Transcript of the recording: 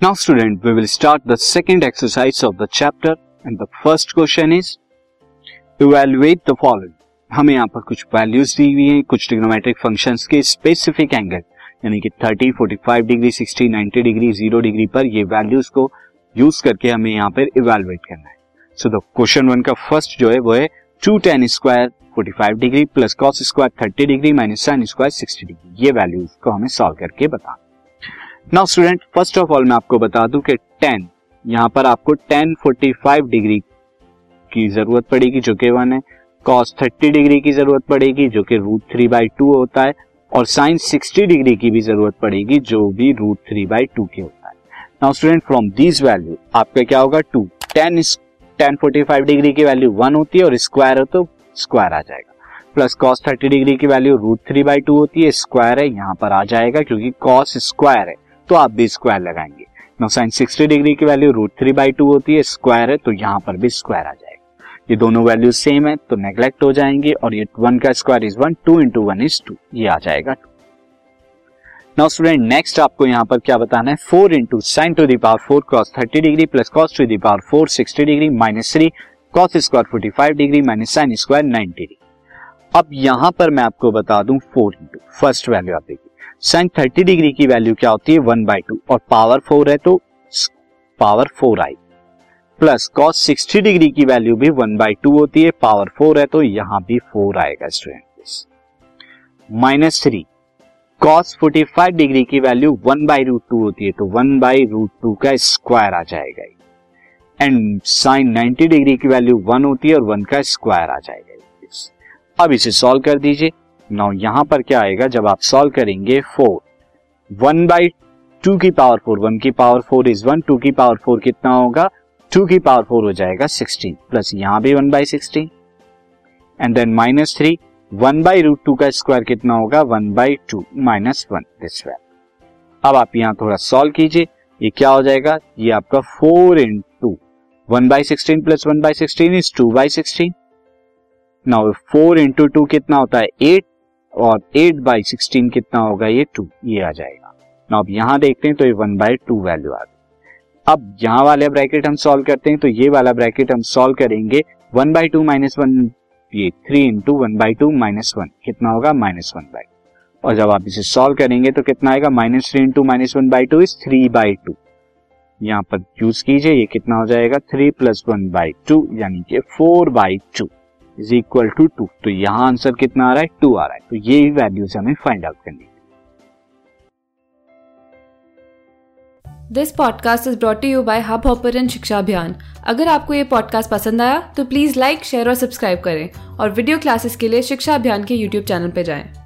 Now student, we will start the second exercise of the chapter and the first question is evaluate the following. हमें यहाँ पर कुछ values दी हुई हैं कुछ ट्रिग्नोमेट्रिक फ़ंक्शंस के स्पेसिफिक एंगल यानी कि 30, 45 डिग्री 60, 90 डिग्री 0 डिग्री पर ये वैल्यूज़ को यूज़ करके हमें यहाँ पर इवेलुएट करना है। सो द क्वेश्चन वन का फ़र्स्ट जो है वो है two tan square 45 degree plus cos square 30 degree minus sine square 60 degree ये वैल्यूज़ को हमें सॉल्व करके बताना now student first of all मैं आपको बता दूँ कि 10 यहाँ पर आपको 10 45 डिग्री की ज़रूरत पड़ेगी, जो कि वन है। कॉस 30 डिग्री की ज़रूरत पड़ेगी, जो कि रूट थ्री बाई टू होता है। और साइन 60 डिग्री की भी ज़रूरत पड़ेगी, जो भी रूट थ्री बाई टू के होता है। Now student from this value आपका क्या होगा? Two tan tan forty five degree की वैल्यू वन होती है और स्क्वायर हो तो स्क्वायर आ जाएगा। प्लस कॉस थर्टी डिग्री की value root three by two होती है स्क्वायर है, यहाँ पर आ जाएगा, क्योंकि कॉस स्क्वायर है। तो आप भी स्क्वायर लगाएँगे। नो साइन सिक्सटी डिग्री की value root three by two होती है स्क्वायर है तो यहाँ पर भी स्क्वायर आ जाएगा। ये दोनों वैल्यू सेम है तो नेग्लेक्ट हो जाएँगे और ये वन का square is one two into one is two ये आ जाएगा टू नाउ स्टूडेंट नेक्स्ट आपको यहाँ पर क्या बताना है? Four into sine to the power four cos thirty degree plus cos to the power four sixty degree minus three cos square forty five degree minus sine square ninety degree अब यहाँ पर मैं आपको बता दूँ फोर इंटू फ़र्स्ट वैल्यू आप देखिए। Sine thirty degree की वैल्यू क्या होती है? वन बाई टू और पावर फोर है तो पावर फोर आई। प्लस कॉस सिक्सटी डिग्री की वैल्यू भी वन बाई टू होती है पावर फोर है तो यहाँ भी फोर आएगा student minus three cos forty five degree की value one by root two होती है तो वन बाई रूट टू का स्क्वायर आ जाएगा एंड साइन नाइन्टी डिग्री की वैल्यू वन होती है और वन का स्क्वायर आ जाएगा अब इसे सॉल्व कर दीजिए। नाउ यहाँ पर क्या आएगा? जब आप सॉल्व करेंगे फोर वन बाई टू की पावर फोर वन की power four is one two की पावर फोर कितना होगा? टू की पावर फोर हो जाएगा सिक्सटीन प्लस यहाँ भी one by sixteen and then minus three one by root two का स्क्वायर कितना होगा? One by two minus one value अब आप यहाँ थोड़ा सॉल्व कीजिए। ये क्या हो जाएगा? ये आपका four into one by sixteen plus one by sixteen is two by sixteen now four into two कितना होता है? एट और एट बाई सिक्सटीन कितना होगा? ये टू ये आ जाएगा। नाउ अब यहाँ देखते हैं तो ये वन बाई टू वैल्यू आ गई अब यहाँ वाले ब्रैकेट हम सॉल्व करते हैं तो ये वाला ब्रैकेट हम सॉल्व करेंगे। One by two minus one ये three into one by two minus one कितना होगा? माइनस वन बाई और जब आप इसे सॉल्व करेंगे तो कितना आएगा? Minus three into minus one by two is three by two यहाँ पर यूज़ कीजिए, ये कितना हो जाएगा? Three plus one by two यानी कि four by two is equal to two तो यहाँ आंसर कितना आ रहा है? टू आ रहा है। तो ये वैल्यूज़ हमें फाइंड आउट करनी this podcast is brought you by Hubhopper Shiksha Abhiyan अगर आपको ये पॉडकास्ट पसंद आया तो प्लीज़ लाइक शेयर और सब्सक्राइब करें। और वीडियो क्लासेस के लिए शिक्षा अभियान के यूट्यूब चैनल पर जाएँ।